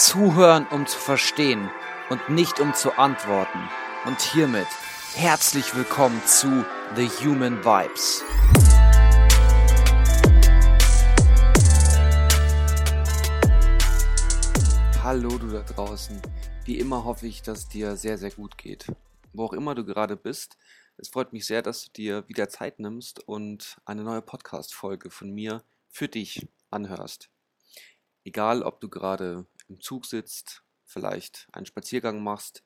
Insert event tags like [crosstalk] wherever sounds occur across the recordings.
Zuhören, um zu verstehen und nicht um zu antworten. Und hiermit herzlich willkommen zu The Human Vibes. Hallo du da draußen. Wie immer hoffe ich, dass dir sehr, sehr gut geht. Wo auch immer du gerade bist, es freut mich sehr, dass du dir wieder Zeit nimmst und eine neue Podcast-Folge von mir für dich anhörst. Egal, ob du gerade im Zug sitzt, vielleicht einen Spaziergang machst,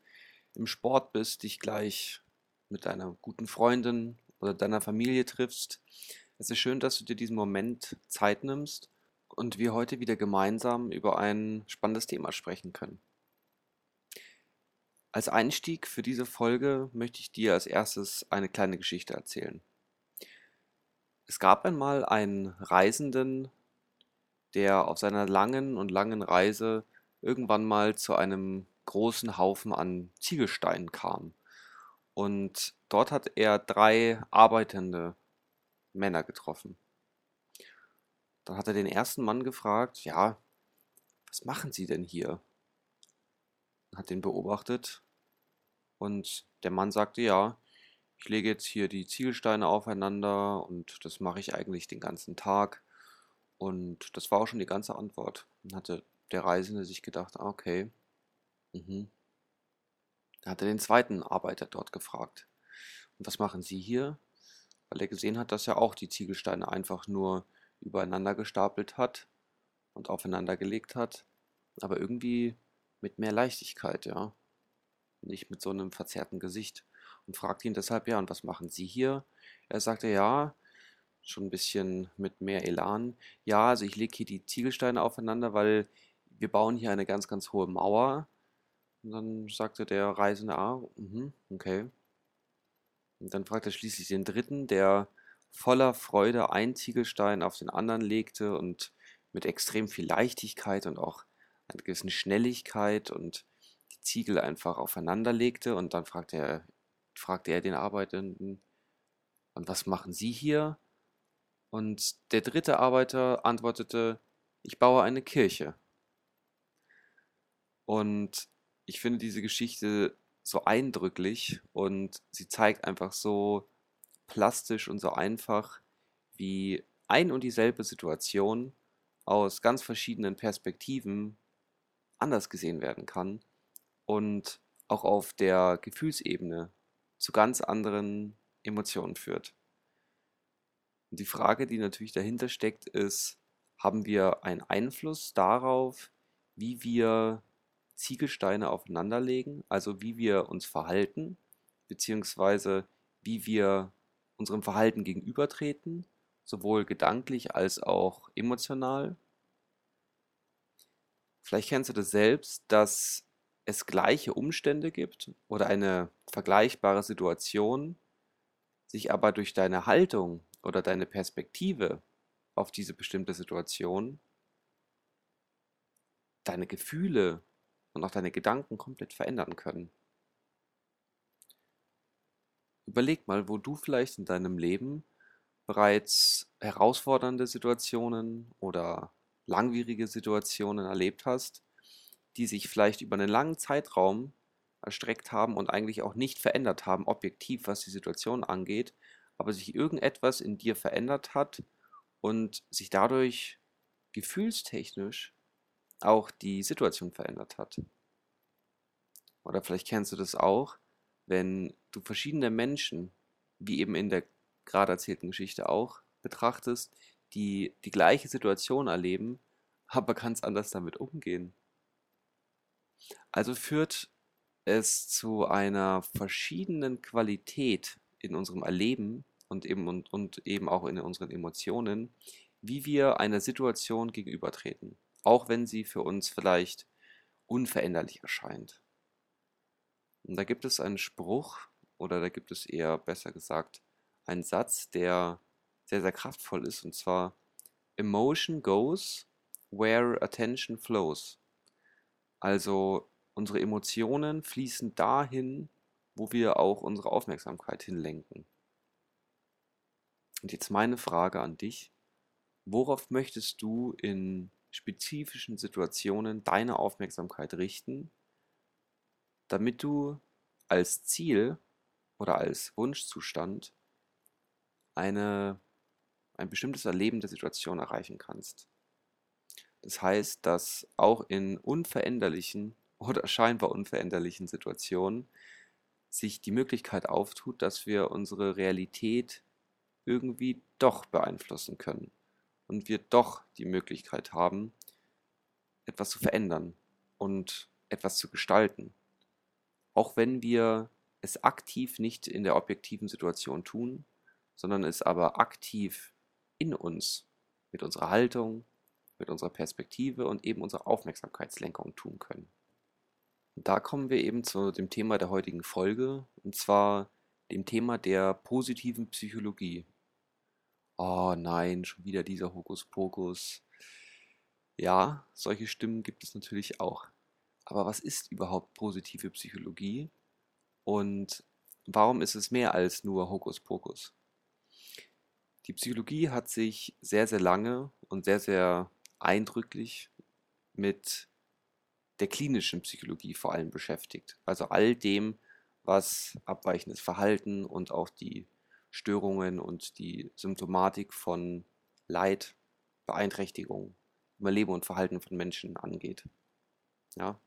im Sport bist, dich gleich mit deiner guten Freundin oder deiner Familie triffst. Es ist schön, dass du dir diesen Moment Zeit nimmst und wir heute wieder gemeinsam über ein spannendes Thema sprechen können. Als Einstieg für diese Folge möchte ich dir als erstes eine kleine Geschichte erzählen. Es gab einmal einen Reisenden, der auf seiner langen und langen Reise irgendwann mal zu einem großen Haufen an Ziegelsteinen kam. Und dort hat er drei arbeitende Männer getroffen. Dann hat er den ersten Mann gefragt, ja, was machen Sie denn hier? Hat den beobachtet und der Mann sagte, ja, ich lege jetzt hier die Ziegelsteine aufeinander und das mache ich eigentlich den ganzen Tag. Und das war auch schon die ganze Antwort. Dann hatte der Reisende sich gedacht, ah, okay. Mhm. Dann hat er den zweiten Arbeiter dort gefragt. Und was machen Sie hier? Weil er gesehen hat, dass er auch die Ziegelsteine einfach nur übereinander gestapelt hat und aufeinander gelegt hat. Aber irgendwie mit mehr Leichtigkeit, ja. Nicht mit so einem verzerrten Gesicht. Und fragte ihn deshalb, ja, und was machen Sie hier? Er sagte, ja, schon ein bisschen mit mehr Elan. Ja, also ich lege hier die Ziegelsteine aufeinander, weil wir bauen hier eine ganz, ganz hohe Mauer. Und dann sagte der Reisende, ah, mh, okay. Und dann fragte er schließlich den dritten, der voller Freude einen Ziegelstein auf den anderen legte und mit extrem viel Leichtigkeit und auch einer gewissen Schnelligkeit und die Ziegel einfach aufeinander legte. Und dann fragte er, fragte er den Arbeitenden, und was machen Sie hier? Und der dritte Arbeiter antwortete, ich baue eine Kirche. Und ich finde diese Geschichte so eindrücklich und sie zeigt einfach so plastisch und so einfach, wie ein und dieselbe Situation aus ganz verschiedenen Perspektiven anders gesehen werden kann und auch auf der Gefühlsebene zu ganz anderen Emotionen führt. Und die Frage, die natürlich dahinter steckt, ist, haben wir einen Einfluss darauf, wie wir Ziegelsteine aufeinanderlegen, also wie wir uns verhalten, beziehungsweise wie wir unserem Verhalten gegenübertreten, sowohl gedanklich als auch emotional. Vielleicht kennst du das selbst, dass es gleiche Umstände gibt oder eine vergleichbare Situation, sich aber durch deine Haltung oder deine Perspektive auf diese bestimmte Situation deine Gefühle und auch deine Gedanken komplett verändern können. Überleg mal, wo du vielleicht in deinem Leben bereits herausfordernde Situationen oder langwierige Situationen erlebt hast, die sich vielleicht über einen langen Zeitraum erstreckt haben und eigentlich auch nicht verändert haben, objektiv, was die Situation angeht, aber sich irgendetwas in dir verändert hat und sich dadurch gefühlstechnisch auch die Situation verändert hat. Oder vielleicht kennst du das auch, wenn du verschiedene Menschen, wie eben in der gerade erzählten Geschichte auch, betrachtest, die die gleiche Situation erleben, [laughs] aber ganz anders damit umgehen. Also führt es zu einer verschiedenen Qualität in unserem Erleben und eben, und, und eben auch in unseren Emotionen, wie wir einer Situation gegenübertreten, auch wenn sie für uns vielleicht unveränderlich erscheint. Und da gibt es einen Spruch, oder da gibt es eher besser gesagt einen Satz, der sehr, sehr kraftvoll ist, und zwar Emotion goes where attention flows. Also unsere Emotionen fließen dahin, wo wir auch unsere Aufmerksamkeit hinlenken. Und jetzt meine Frage an dich. Worauf möchtest du in spezifischen Situationen deine Aufmerksamkeit richten, damit du als Ziel oder als Wunschzustand eine, ein bestimmtes Erleben der Situation erreichen kannst. Das heißt, dass auch in unveränderlichen [laughs] oder scheinbar unveränderlichen Situationen sich die Möglichkeit auftut, dass wir unsere Realität irgendwie doch beeinflussen können und wir doch die Möglichkeit haben, etwas zu verändern und etwas zu gestalten. Auch wenn wir es aktiv nicht in der objektiven Situation tun, sondern es aber aktiv in uns mit unserer Haltung, mit unserer Perspektive und eben unserer Aufmerksamkeitslenkung tun können. Und da kommen wir eben zu dem Thema der heutigen Folge, und zwar dem Thema der positiven Psychologie. Oh nein, schon wieder dieser Hokuspokus. Ja, solche Stimmen gibt es natürlich auch. Aber was ist überhaupt positive Psychologie? Und warum ist es mehr als nur Hokuspokus? Die Psychologie hat sich sehr, sehr lange und sehr, sehr eindrücklich mit der klinischen Psychologie vor allem beschäftigt. Also all dem, was abweichendes Verhalten und auch die Störungen und die Symptomatik von Leid, Beeinträchtigung im Leben und Verhalten von Menschen angeht. Ja?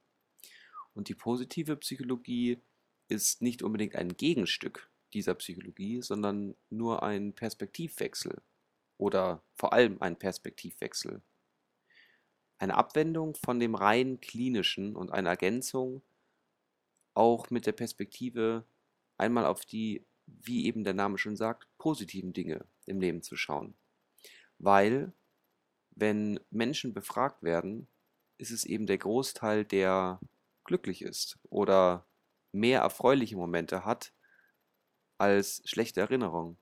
Und die positive Psychologie ist nicht unbedingt ein Gegenstück dieser Psychologie, sondern nur ein Perspektivwechsel oder vor allem ein Perspektivwechsel eine Abwendung von dem rein klinischen und eine Ergänzung auch mit der Perspektive einmal auf die, wie eben der Name schon sagt, positiven Dinge im Leben zu schauen. Weil, wenn Menschen befragt werden, ist es eben der Großteil, der glücklich ist oder mehr erfreuliche Momente hat als schlechte Erinnerungen.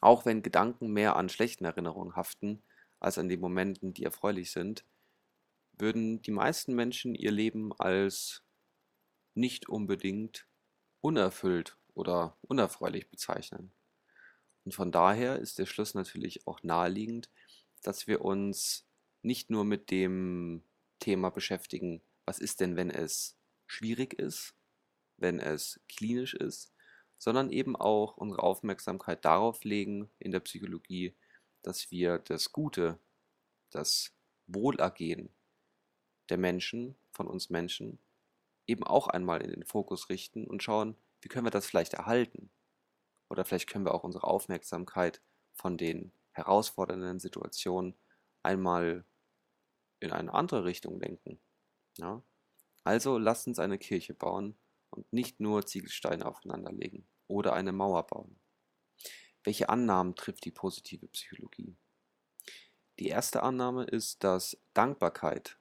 Auch wenn Gedanken mehr an schlechten Erinnerungen haften, als an den Momenten, die erfreulich sind, würden die meisten Menschen ihr Leben als nicht unbedingt unerfüllt oder unerfreulich bezeichnen. Und von daher ist der Schluss natürlich auch naheliegend, dass wir uns nicht nur mit dem Thema beschäftigen, was ist denn, wenn es schwierig ist, wenn es klinisch ist, sondern eben auch unsere Aufmerksamkeit darauf legen in der Psychologie, dass wir das Gute, das Wohlergehen der Menschen, von uns Menschen, eben auch einmal in den Fokus richten und schauen, wie können wir das vielleicht erhalten? Oder vielleicht können wir auch unsere Aufmerksamkeit von den herausfordernden Situationen einmal in eine andere Richtung lenken. Ja? Also lasst uns eine Kirche bauen und nicht nur Ziegelsteine aufeinanderlegen oder eine Mauer bauen. Welche Annahmen trifft die positive Psychologie? Die erste Annahme ist, dass Dankbarkeit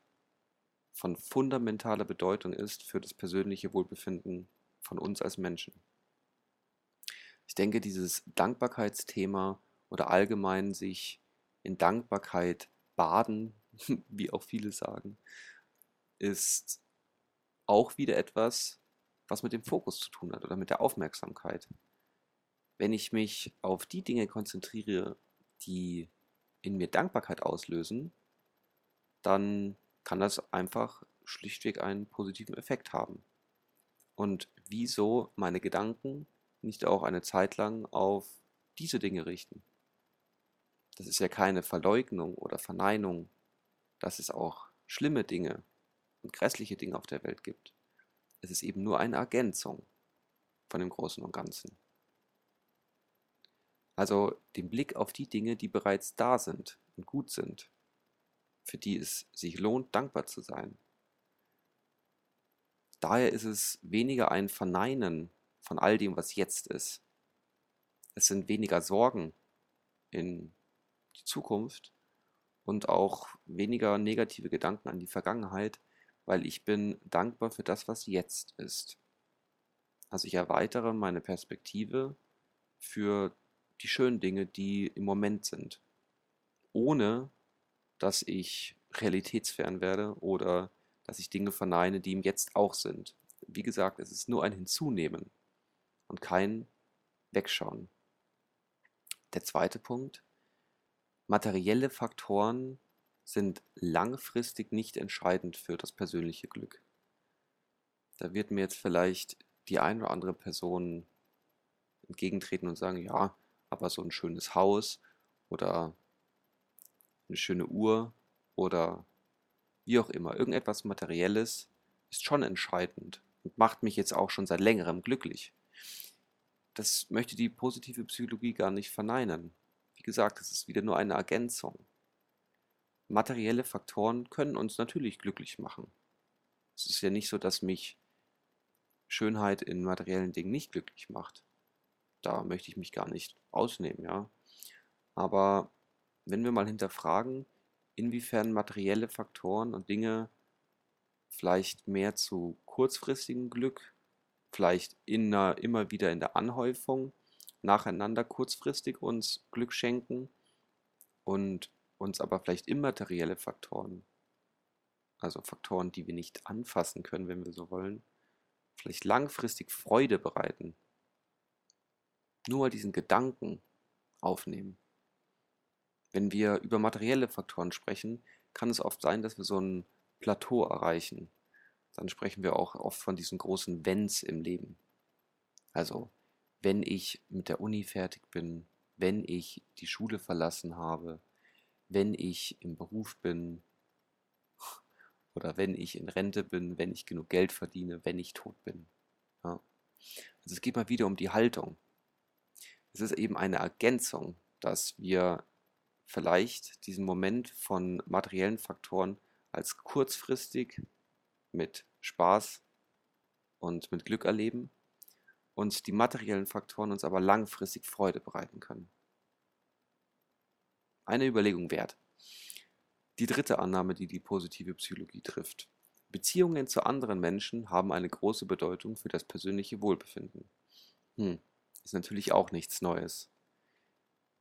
von fundamentaler Bedeutung ist für das persönliche Wohlbefinden von uns als Menschen. Ich denke, dieses Dankbarkeitsthema oder allgemein sich in Dankbarkeit baden, [laughs] wie auch viele sagen, ist auch wieder etwas, was mit dem Fokus zu tun hat oder mit der Aufmerksamkeit wenn ich mich auf die Dinge konzentriere, die in mir Dankbarkeit auslösen, dann kann das einfach schlichtweg einen positiven Effekt haben. Und wieso meine Gedanken nicht auch eine Zeit lang auf diese Dinge richten? Das ist ja keine Verleugnung oder Verneinung, dass es auch schlimme Dinge und grässliche Dinge auf der Welt gibt. Es ist eben nur eine Ergänzung von dem Großen und Ganzen. Also den Blick auf die Dinge, die bereits da sind und gut sind, für die es sich lohnt, dankbar zu sein. Daher ist es weniger ein Verneinen von all dem, was jetzt ist. Es sind weniger Sorgen in die Zukunft und auch weniger negative Gedanken an die Vergangenheit, weil ich bin dankbar für das, was jetzt ist. Also ich erweitere meine Perspektive für die schönen Dinge, die im Moment sind, ohne dass ich realitätsfern werde oder dass ich Dinge verneine, die im Jetzt auch sind. Wie gesagt, es ist nur ein Hinzunehmen und kein Wegschauen. Der zweite Punkt, materielle Faktoren sind langfristig nicht entscheidend für das persönliche Glück. Da wird mir jetzt vielleicht die eine oder andere Person entgegentreten und sagen, ja, aber so ein schönes Haus oder eine schöne Uhr oder wie auch immer, irgendetwas Materielles ist schon entscheidend und macht mich jetzt auch schon seit längerem glücklich. Das möchte die positive Psychologie gar nicht verneinen. Wie gesagt, es ist wieder nur eine Ergänzung. Materielle Faktoren können uns natürlich glücklich machen. Es ist ja nicht so, dass mich Schönheit in materiellen Dingen nicht glücklich macht. Da möchte ich mich gar nicht ausnehmen, ja. Aber wenn wir mal hinterfragen, inwiefern materielle Faktoren und Dinge vielleicht mehr zu kurzfristigem Glück, vielleicht in einer, immer wieder in der Anhäufung, nacheinander kurzfristig uns Glück schenken und uns aber vielleicht immaterielle Faktoren, also Faktoren, die wir nicht anfassen können, wenn wir so wollen, vielleicht langfristig Freude bereiten. Nur diesen Gedanken aufnehmen. Wenn wir über materielle Faktoren sprechen, kann es oft sein, dass wir so ein Plateau erreichen. Dann sprechen wir auch oft von diesen großen Wenns im Leben. Also, wenn ich mit der Uni fertig bin, wenn ich die Schule verlassen habe, wenn ich im Beruf bin [laughs] oder wenn ich in Rente bin, wenn ich genug Geld verdiene, wenn ich tot bin. Ja. Also es geht mal wieder um die Haltung. Es ist eben eine Ergänzung, dass wir vielleicht diesen Moment von materiellen Faktoren als kurzfristig mit Spaß und mit Glück erleben und die materiellen Faktoren uns aber langfristig Freude bereiten können. Eine Überlegung wert. Die dritte Annahme, die die positive Psychologie trifft. Beziehungen zu anderen Menschen haben eine große Bedeutung für das persönliche Wohlbefinden. Hm, ist natürlich auch nichts Neues.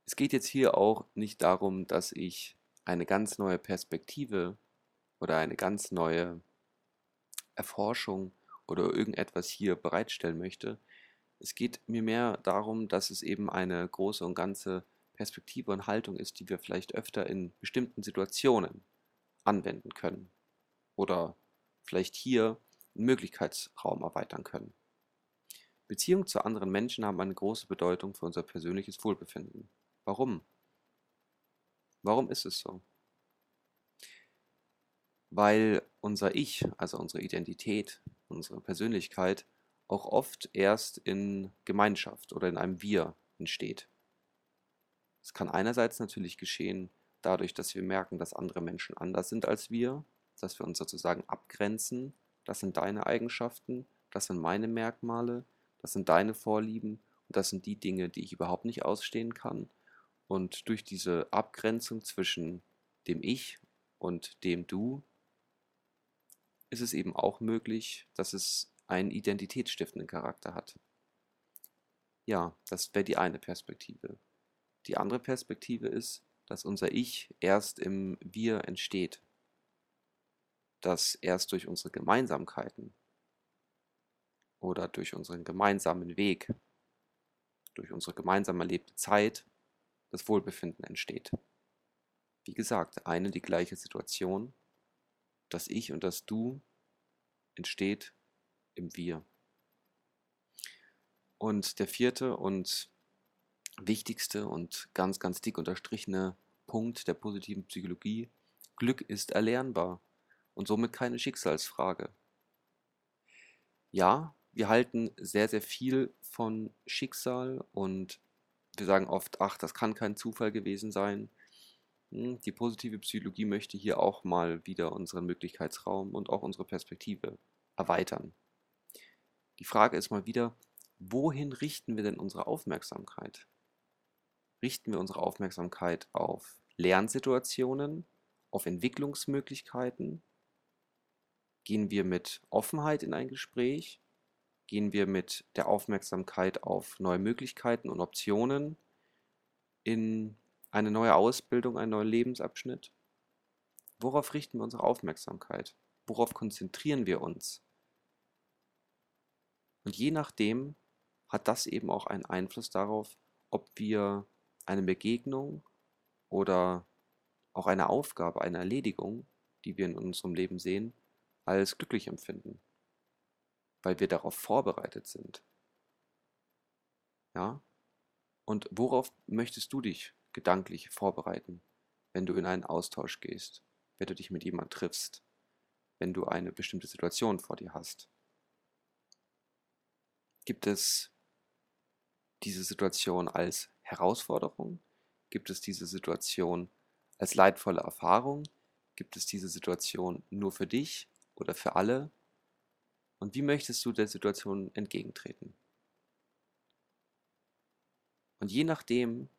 Es geht jetzt hier auch nicht darum, dass ich eine ganz neue Perspektive oder eine ganz neue Erforschung oder irgendetwas hier bereitstellen möchte. Es geht mir mehr darum, dass es eben eine große und ganze Perspektive und Haltung ist, die wir vielleicht öfter in bestimmten Situationen anwenden können oder vielleicht hier einen Möglichkeitsraum erweitern können. Beziehungen zu anderen Menschen haben eine große Bedeutung für unser persönliches Wohlbefinden. Warum? Warum ist es so? Weil unser Ich, also unsere Identität, unsere Persönlichkeit auch oft erst in Gemeinschaft oder in einem Wir entsteht. Es kann einerseits natürlich geschehen dadurch, dass wir merken, dass andere Menschen anders sind als wir, dass wir uns sozusagen abgrenzen, das sind deine Eigenschaften, das sind meine Merkmale, das sind deine Vorlieben und das sind die Dinge, die ich überhaupt nicht ausstehen kann. Und durch diese Abgrenzung zwischen dem Ich und dem Du ist es eben auch möglich, dass es einen identitätsstiftenden Charakter hat. Ja, das wäre die eine Perspektive. Die andere Perspektive ist, dass unser Ich erst im Wir entsteht. Dass erst durch unsere Gemeinsamkeiten oder durch unseren gemeinsamen Weg, durch unsere gemeinsam erlebte Zeit das Wohlbefinden entsteht. Wie gesagt, eine die gleiche Situation, das Ich und das Du entsteht im Wir. Und der vierte und wichtigste und ganz, ganz dick unterstrichene Punkt der positiven Psychologie, Glück ist erlernbar und somit keine Schicksalsfrage. Ja, wir halten sehr, sehr viel von Schicksal und wir sagen oft, ach, das kann kein Zufall gewesen sein. Hm, die positive Psychologie möchte hier auch mal wieder unseren Möglichkeitsraum und auch unsere Perspektive erweitern. Die Frage ist mal wieder, wohin richten wir denn unsere Aufmerksamkeit? Richten wir unsere Aufmerksamkeit auf Lernsituationen, auf Entwicklungsmöglichkeiten? Gehen wir mit Offenheit in ein Gespräch? Gehen wir mit der Aufmerksamkeit auf neue Möglichkeiten und Optionen in eine neue Ausbildung, einen neuen Lebensabschnitt? Worauf richten wir unsere Aufmerksamkeit? Worauf konzentrieren wir uns? Und je nachdem hat das eben auch einen Einfluss darauf, ob wir eine Begegnung oder auch eine Aufgabe, eine Erledigung, die wir in unserem Leben sehen, als glücklich empfinden, weil wir darauf vorbereitet sind. Ja? Und worauf möchtest du dich gedanklich vorbereiten, wenn du in einen Austausch gehst, wenn du dich mit jemandem triffst, wenn du eine bestimmte Situation vor dir hast? Gibt es diese Situation als Herausforderung? Gibt es diese Situation als leidvolle Erfahrung? Gibt es diese Situation nur für dich oder für alle? Und wie möchtest du der Situation entgegentreten? Und je nachdem,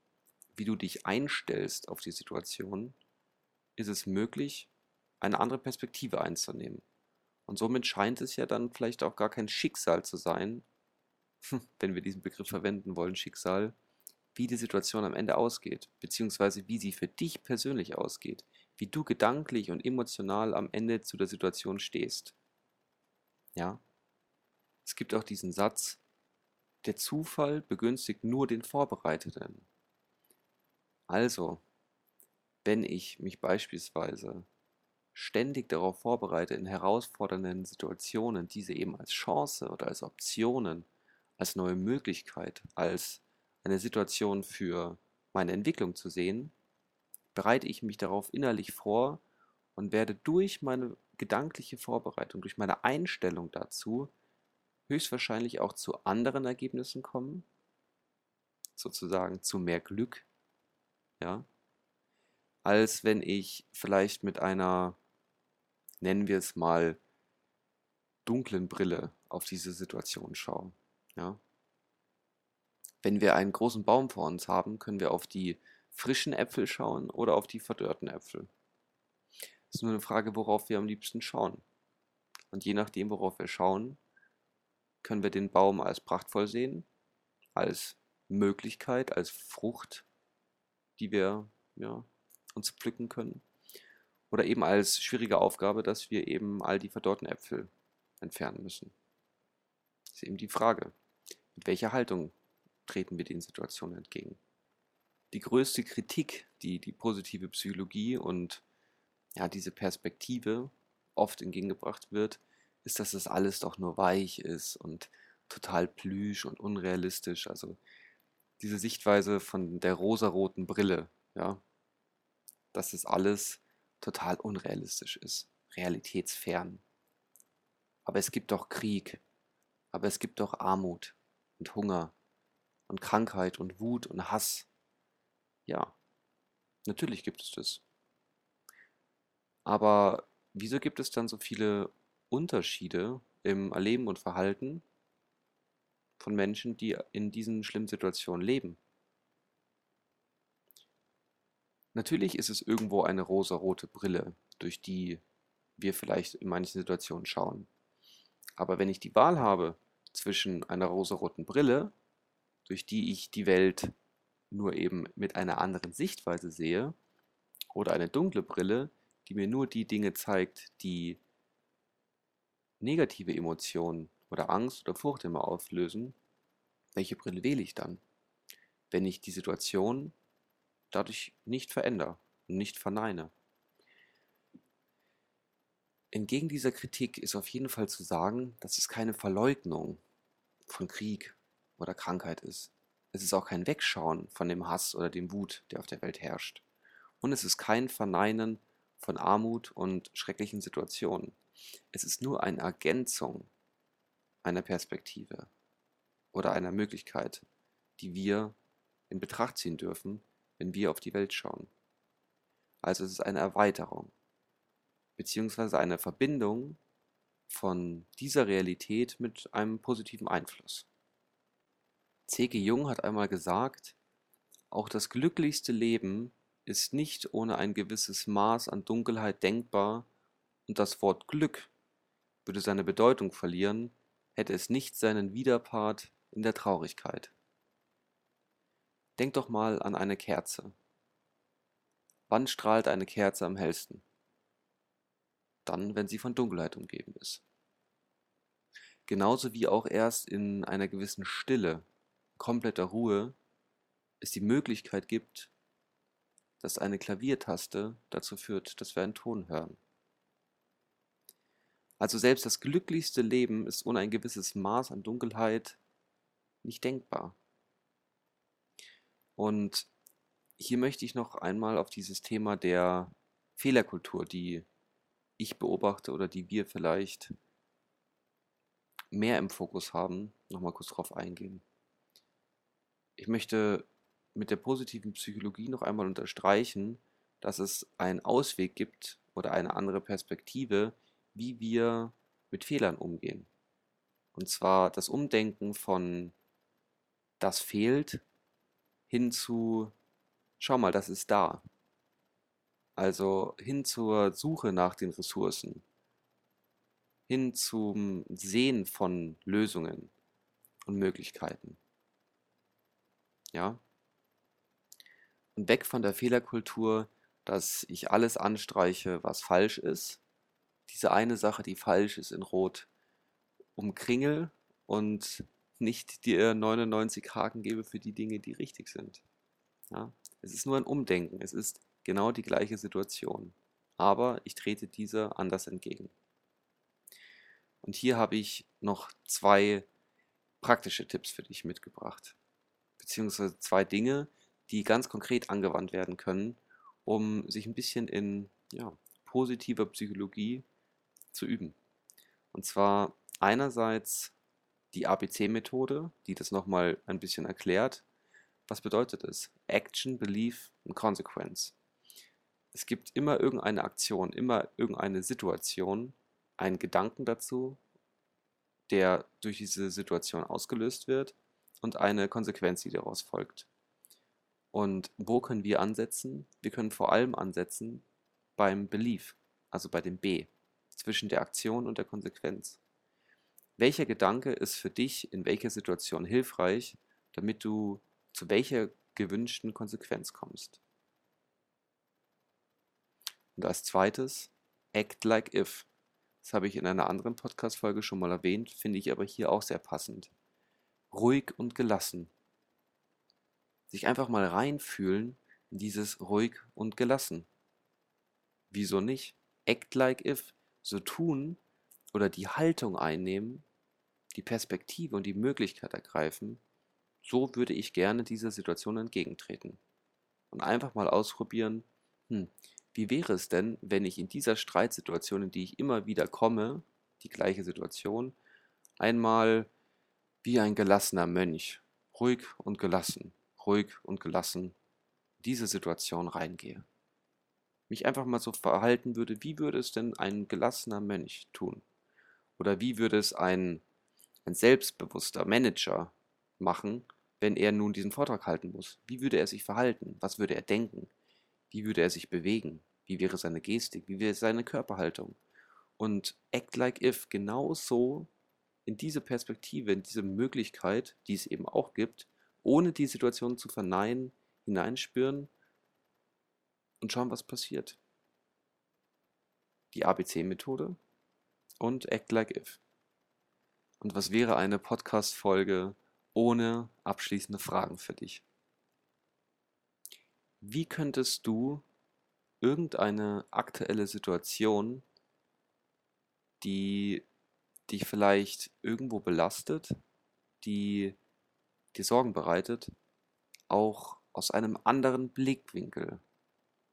wie du dich einstellst auf die Situation, ist es möglich, eine andere Perspektive einzunehmen. Und somit scheint es ja dann vielleicht auch gar kein Schicksal zu sein, [laughs] wenn wir diesen Begriff verwenden wollen, Schicksal, wie die Situation am Ende ausgeht, beziehungsweise wie sie für dich persönlich ausgeht, wie du gedanklich und emotional am Ende zu der Situation stehst. Ja? Es gibt auch diesen Satz, der Zufall begünstigt nur den Vorbereiteten. Also, wenn ich mich beispielsweise ständig darauf vorbereite, in herausfordernden Situationen diese eben als Chance oder als Optionen, als neue Möglichkeit, als eine Situation für meine Entwicklung zu sehen, bereite ich mich darauf innerlich vor und werde durch meine gedankliche Vorbereitung, durch meine Einstellung dazu höchstwahrscheinlich auch zu anderen Ergebnissen kommen, sozusagen zu mehr Glück, ja, als wenn ich vielleicht mit einer, nennen wir es mal, dunklen Brille auf diese Situation schaue. Ja. Wenn wir einen großen Baum vor uns haben, können wir auf die frischen Äpfel schauen oder auf die verdörrten Äpfel. Ist nur eine Frage, worauf wir am liebsten schauen. Und je nachdem, worauf wir schauen, können wir den Baum als prachtvoll sehen, als Möglichkeit, als Frucht, die wir ja, uns pflücken können. Oder eben als schwierige Aufgabe, dass wir eben all die verdorrten Äpfel entfernen müssen. Das ist eben die Frage, mit welcher Haltung treten wir den Situationen entgegen. Die größte Kritik, die die positive Psychologie und ja, diese Perspektive oft entgegengebracht wird, ist, dass das alles doch nur weich ist und total plüsch und unrealistisch. Also diese Sichtweise von der rosaroten Brille, ja, dass es alles total unrealistisch ist, realitätsfern. Aber es gibt doch Krieg, aber es gibt doch Armut und Hunger und Krankheit und Wut und Hass. Ja, natürlich gibt es das. Aber wieso gibt es dann so viele Unterschiede im Erleben und Verhalten von Menschen, die in diesen schlimmen Situationen leben? Natürlich ist es irgendwo eine rosarote Brille, durch die wir vielleicht in manchen Situationen schauen. Aber wenn ich die Wahl habe zwischen einer rosaroten Brille durch die ich die Welt nur eben mit einer anderen Sichtweise sehe, oder eine dunkle Brille, die mir nur die Dinge zeigt, die negative Emotionen oder Angst oder Furcht immer auslösen, welche Brille wähle ich dann, wenn ich die Situation dadurch nicht verändere und nicht verneine? Entgegen dieser Kritik ist auf jeden Fall zu sagen, dass es keine Verleugnung von Krieg oder Krankheit ist. Es ist auch kein Wegschauen von dem Hass oder dem Wut, der auf der Welt herrscht. Und es ist kein Verneinen von Armut und schrecklichen Situationen. Es ist nur eine Ergänzung einer Perspektive oder einer Möglichkeit, die wir in Betracht ziehen dürfen, wenn wir auf die Welt schauen. Also es ist eine Erweiterung, beziehungsweise eine Verbindung von dieser Realität mit einem positiven Einfluss. C.G. Jung hat einmal gesagt, auch das glücklichste Leben ist nicht ohne ein gewisses Maß an Dunkelheit denkbar und das Wort Glück würde seine Bedeutung verlieren, hätte es nicht seinen Widerpart in der Traurigkeit. Denk doch mal an eine Kerze. Wann strahlt eine Kerze am hellsten? Dann, wenn sie von Dunkelheit umgeben ist. Genauso wie auch erst in einer gewissen Stille kompletter Ruhe es die Möglichkeit gibt, dass eine Klaviertaste dazu führt, dass wir einen Ton hören. Also selbst das glücklichste Leben ist ohne ein gewisses Maß an Dunkelheit nicht denkbar. Und hier möchte ich noch einmal auf dieses Thema der Fehlerkultur, die ich beobachte oder die wir vielleicht mehr im Fokus haben, nochmal kurz drauf eingehen. Ich möchte mit der positiven Psychologie noch einmal unterstreichen, dass es einen Ausweg gibt oder eine andere Perspektive, wie wir mit Fehlern umgehen. Und zwar das Umdenken von das fehlt hin zu schau mal, das ist da. Also hin zur Suche nach den Ressourcen, hin zum Sehen von Lösungen und Möglichkeiten. Ja? Weg von der Fehlerkultur, dass ich alles anstreiche, was falsch ist. Diese eine Sache, die falsch ist, in Rot umkringel und nicht dir 99 Haken gebe für die Dinge, die richtig sind. Ja? Es ist nur ein Umdenken. Es ist genau die gleiche Situation. Aber ich trete dieser anders entgegen. Und hier habe ich noch zwei praktische Tipps für dich mitgebracht. Beziehungsweise zwei Dinge, die ganz konkret angewandt werden können, um sich ein bisschen in ja, positiver Psychologie zu üben. Und zwar einerseits die ABC-Methode, die das nochmal ein bisschen erklärt. Was bedeutet es? Action, Belief und Consequence. Es gibt immer irgendeine Aktion, immer irgendeine Situation, einen Gedanken dazu, der durch diese Situation ausgelöst wird und eine Konsequenz, die daraus folgt. Und wo können wir ansetzen? Wir können vor allem ansetzen beim Belief, also bei dem B, zwischen der Aktion und der Konsequenz. Welcher Gedanke ist für dich in welcher Situation hilfreich, damit du zu welcher gewünschten Konsequenz kommst? Und als zweites, act like if. Das habe ich in einer anderen Podcast-Folge schon mal erwähnt, finde ich aber hier auch sehr passend. Ruhig und gelassen. Sich einfach mal reinfühlen in dieses ruhig und gelassen. Wieso nicht? Act like if. So tun oder die Haltung einnehmen, die Perspektive und die Möglichkeit ergreifen, so würde ich gerne dieser Situation entgegentreten. Und einfach mal ausprobieren, hm, wie wäre es denn, wenn ich in dieser Streitsituation, in die ich immer wieder komme, die gleiche Situation, einmal wie ein gelassener Mönch, ruhig und gelassen, ruhig und gelassen, in diese Situation reingehe. Mich einfach mal so verhalten würde, wie würde es denn ein gelassener Mönch tun? Oder wie würde es ein, ein selbstbewusster Manager machen, wenn er nun diesen Vortrag halten muss? Wie würde er sich verhalten? Was würde er denken? Wie würde er sich bewegen? Wie wäre seine Gestik? Wie wäre seine Körperhaltung? Und Act Like If genau so in diese Perspektive, in diese Möglichkeit, die es eben auch gibt, ohne die Situation zu verneinen, hineinspüren und schauen, was passiert. Die ABC-Methode und Act Like If. Und was wäre eine Podcast-Folge ohne abschließende Fragen für dich? Wie könntest du irgendeine aktuelle Situation, die dich vielleicht irgendwo belastet, die dir Sorgen bereitet, auch aus einem anderen Blickwinkel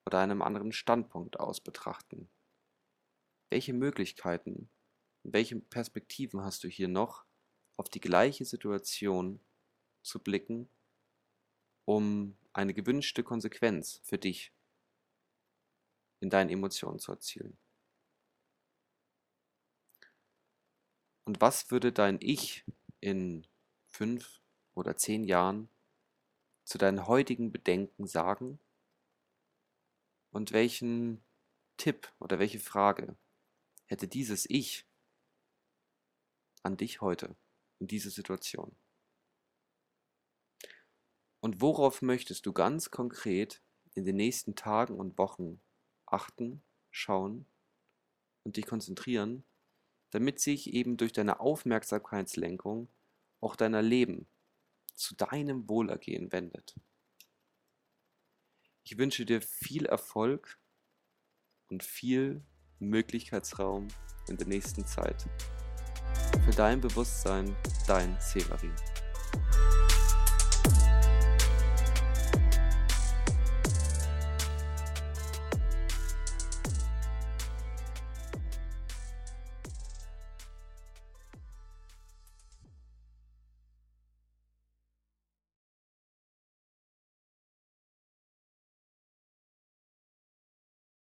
oder einem anderen Standpunkt aus betrachten? Welche Möglichkeiten, welche Perspektiven hast du hier noch, auf die gleiche Situation zu blicken, um eine gewünschte Konsequenz für dich in deinen Emotionen zu erzielen. Und was würde dein Ich in fünf oder zehn Jahren zu deinen heutigen Bedenken sagen? Und welchen Tipp oder welche Frage hätte dieses Ich an dich heute in dieser Situation? Und worauf möchtest du ganz konkret in den nächsten Tagen und Wochen achten, schauen und dich konzentrieren, damit sich eben durch deine Aufmerksamkeitslenkung auch deiner Leben zu deinem Wohlergehen wendet? Ich wünsche dir viel Erfolg und viel Möglichkeitsraum in der nächsten Zeit. Für dein Bewusstsein, dein Severin.